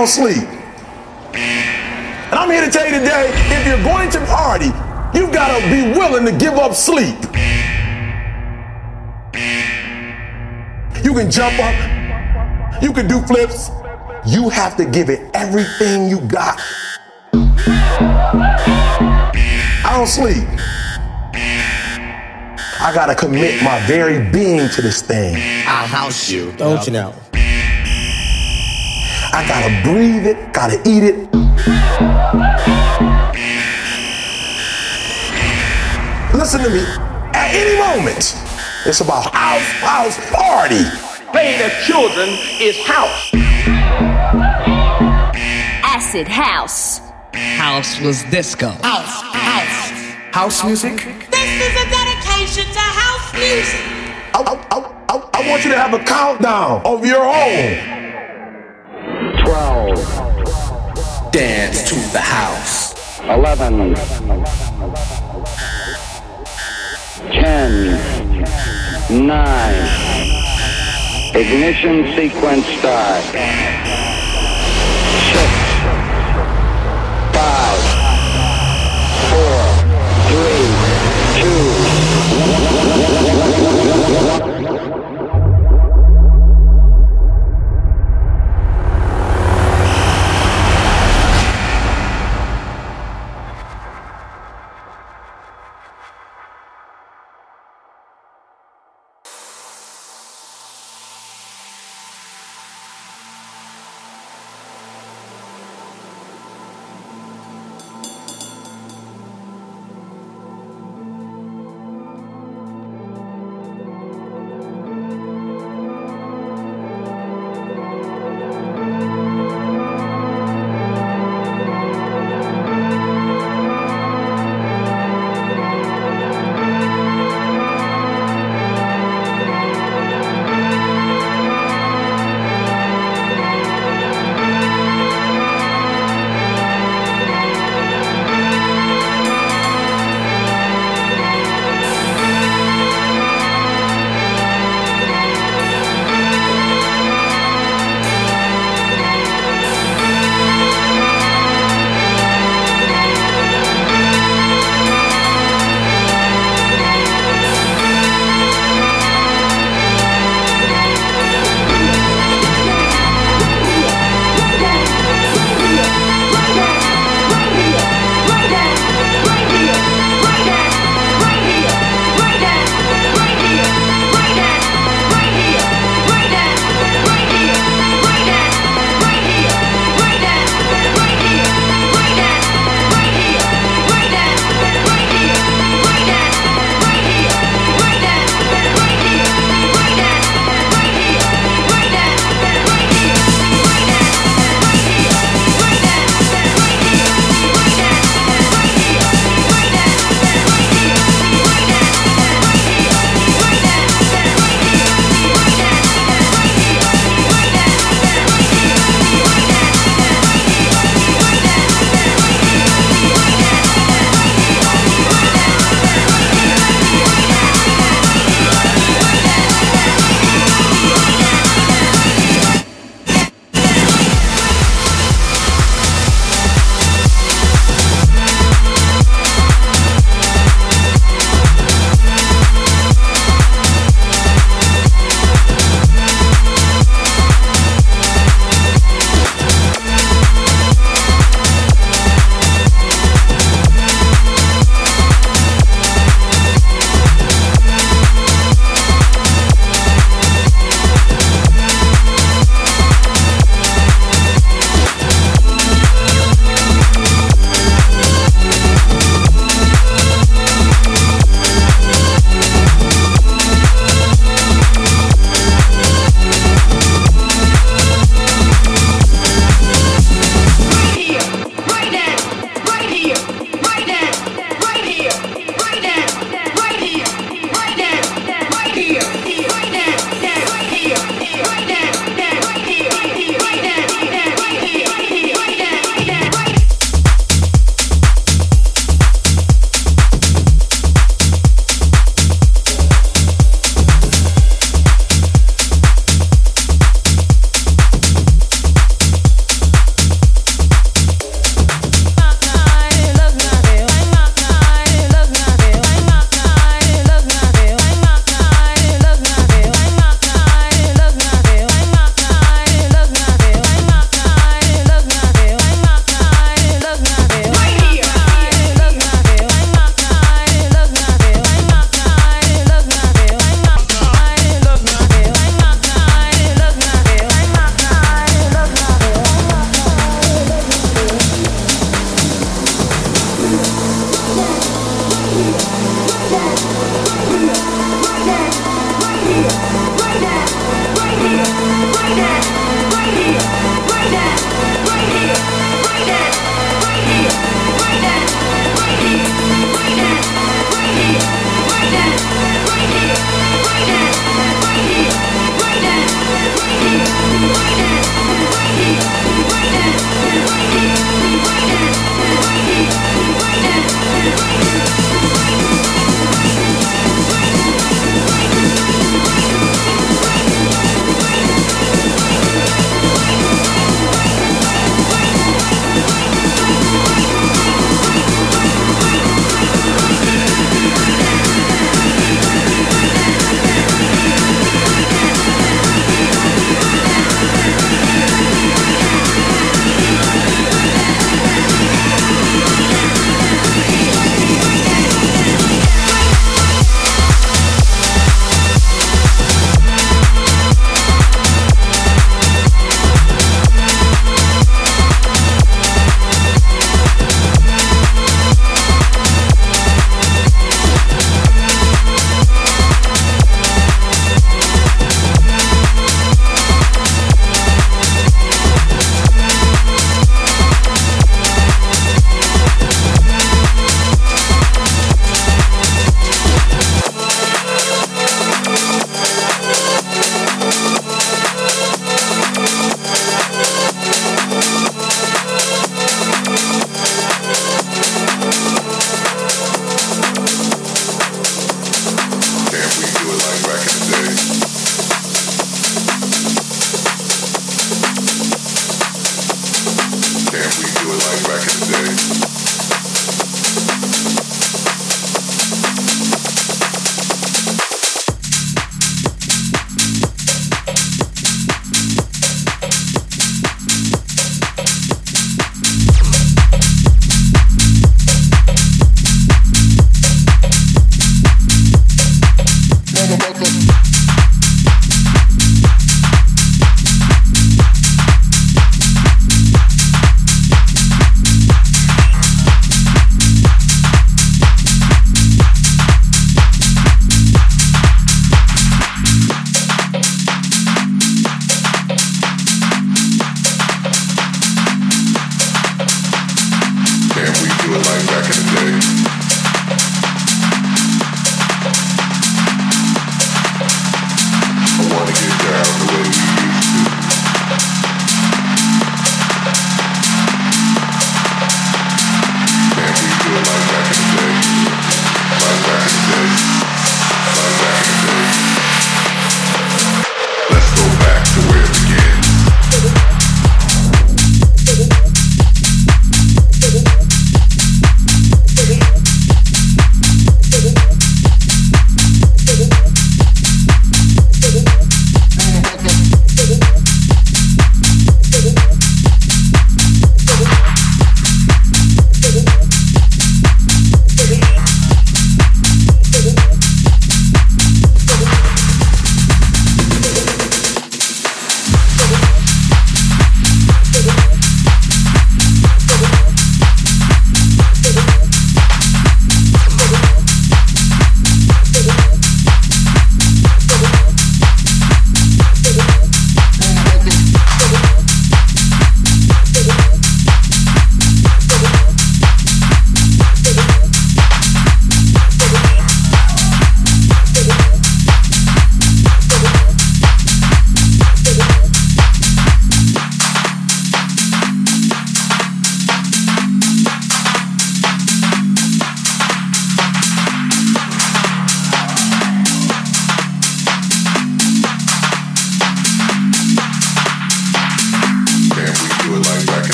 don't sleep. And I'm here to tell you today, if you're going to party, you've got to be willing to give up sleep. You can jump up, you can do flips. You have to give it everything you got. I don't sleep. I gotta commit my very being to this thing. I'll house you. Don't you know? I gotta breathe it, gotta eat it. Listen to me. At any moment, it's about house, house, party. Playing the children is house. Acid house. House was disco. House, house. House music? This is a dedication to house music. I, I, I, I, I want you to have a countdown of your own. 12, Dance to the house. 11, 10, 9, ignition sequence start. 6, 5, 4,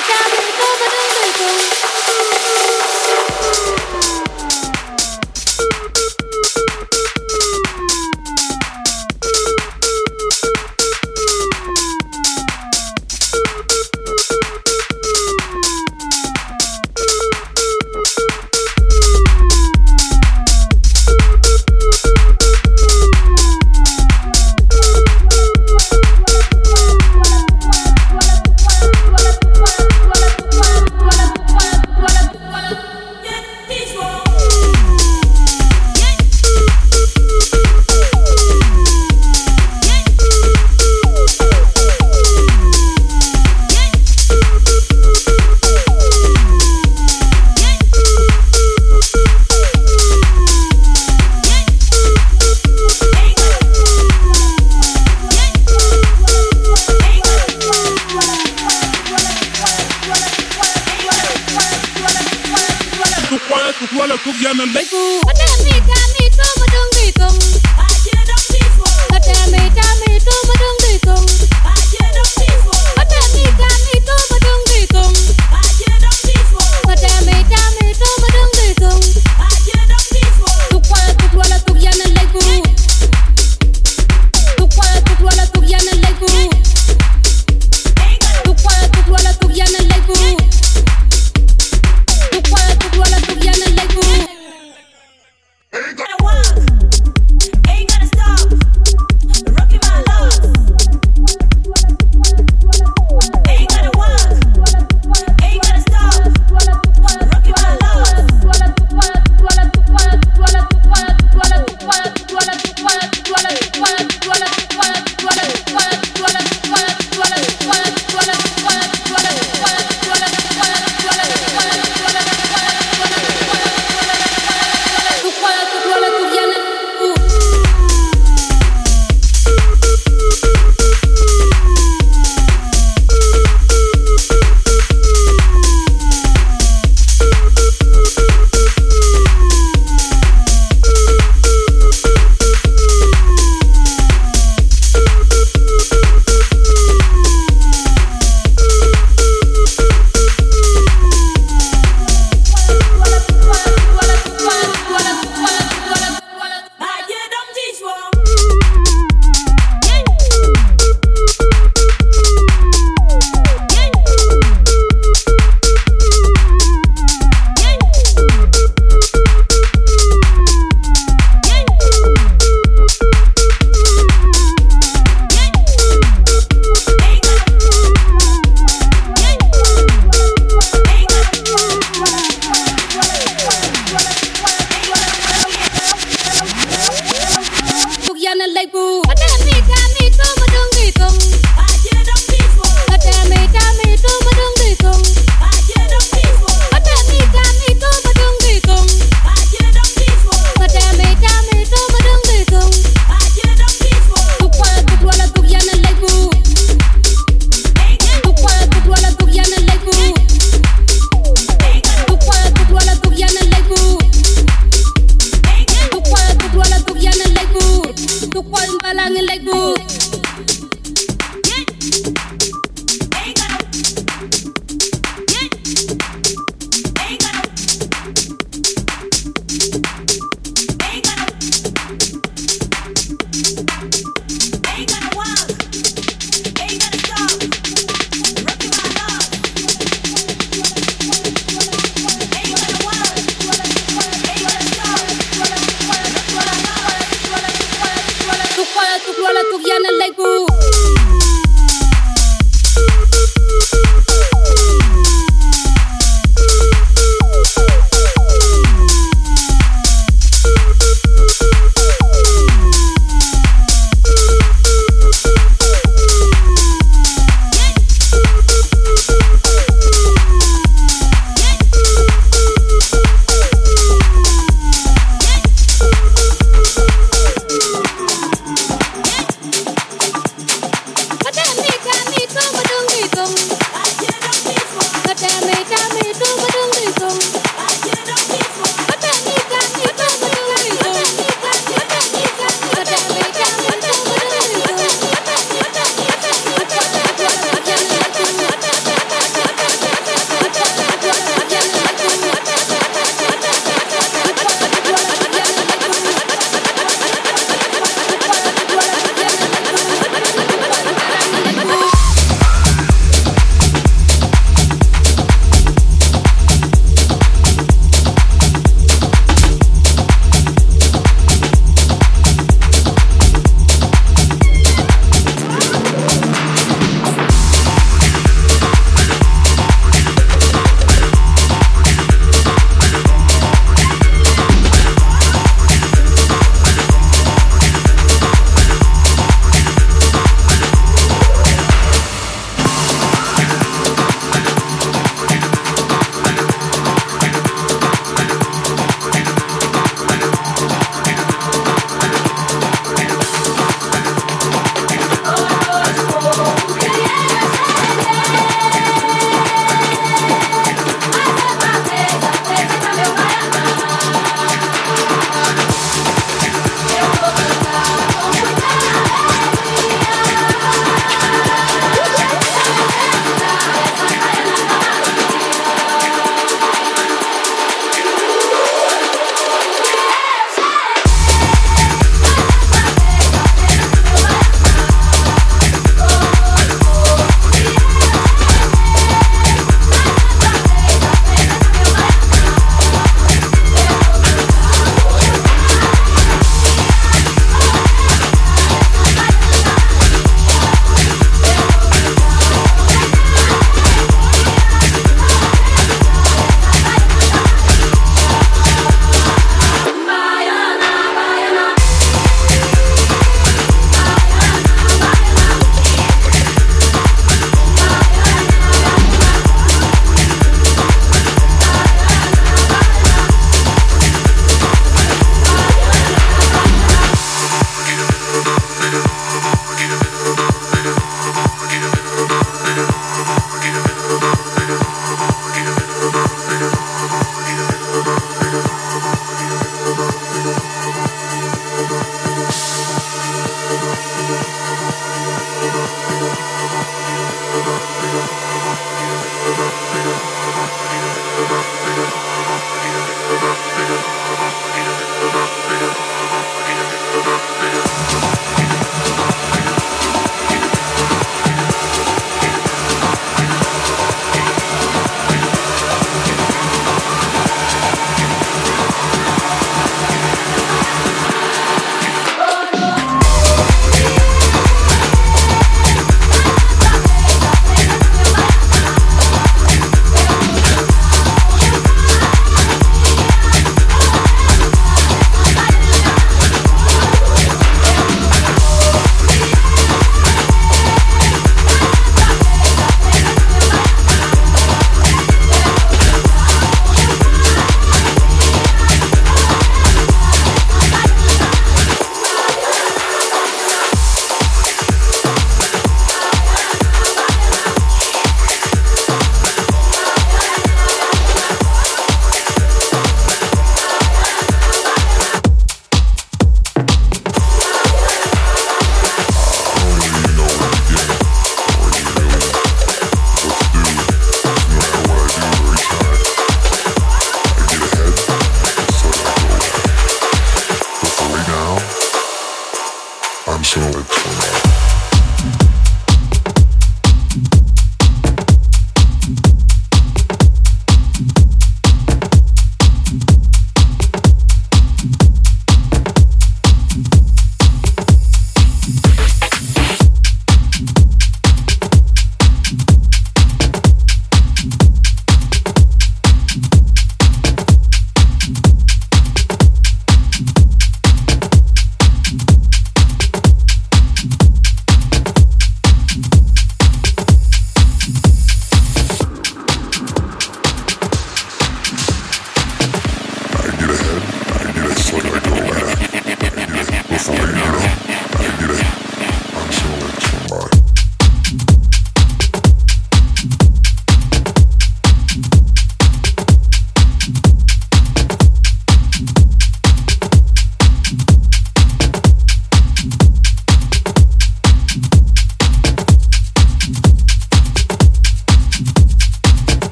Ain't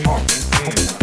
heart and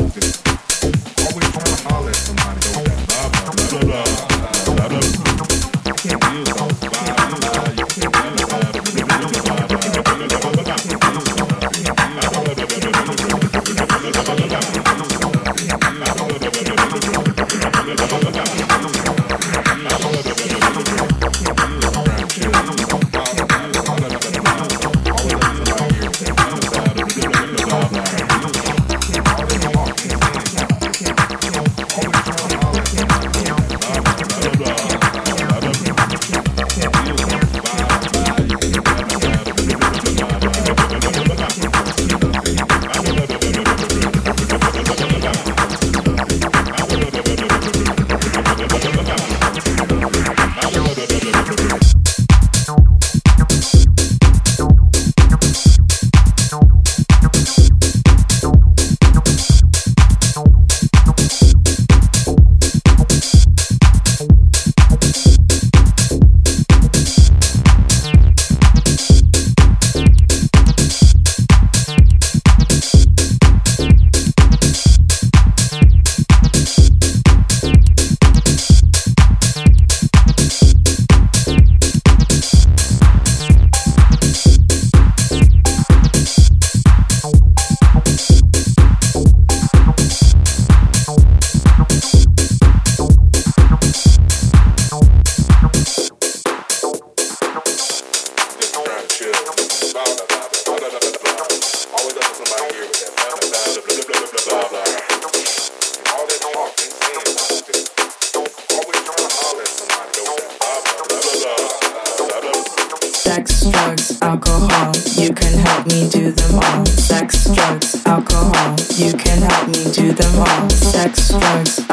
Sex, drugs, alcohol. You can help me do them all. Sex, drugs,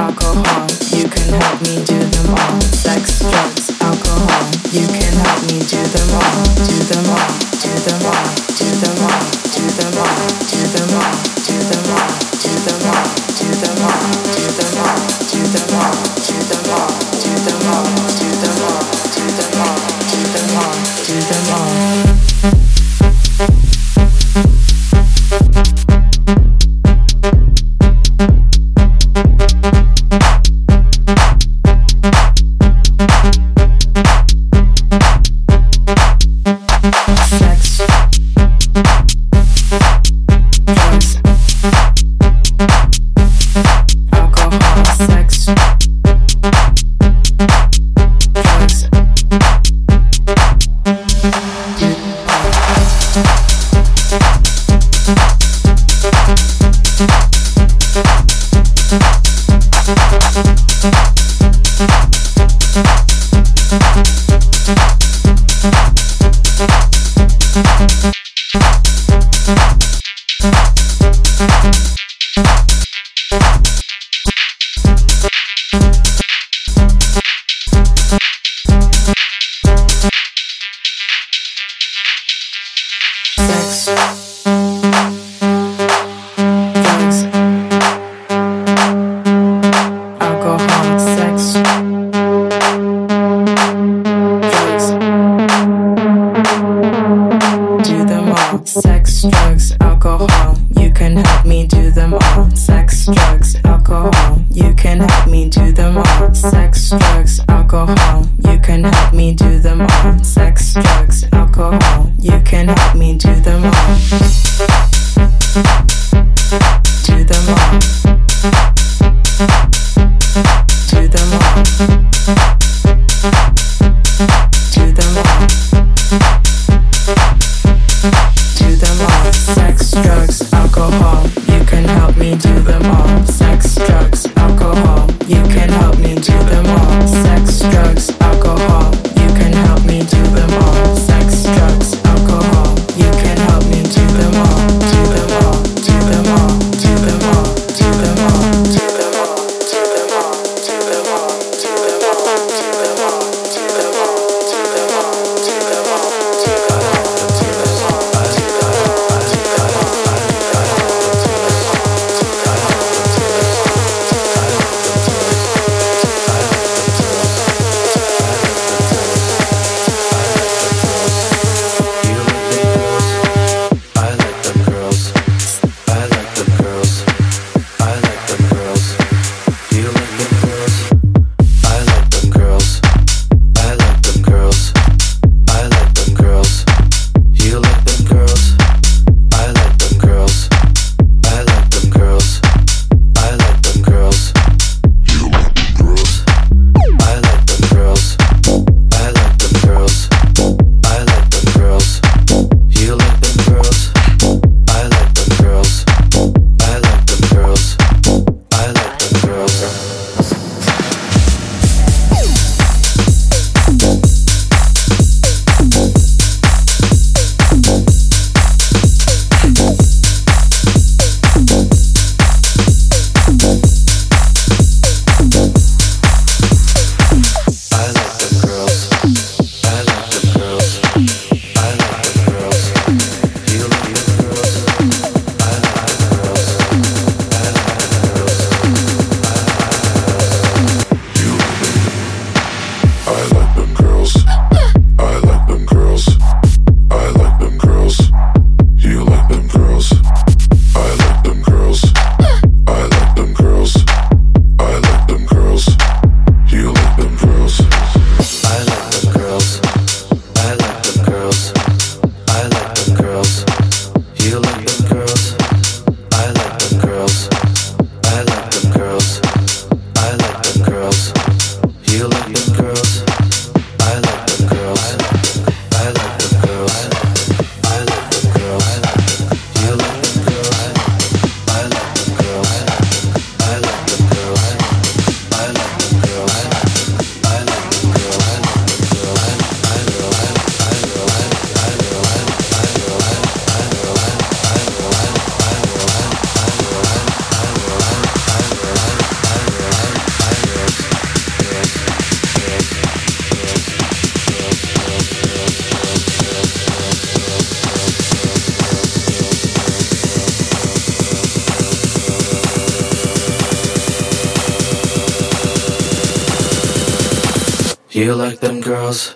You like them girls.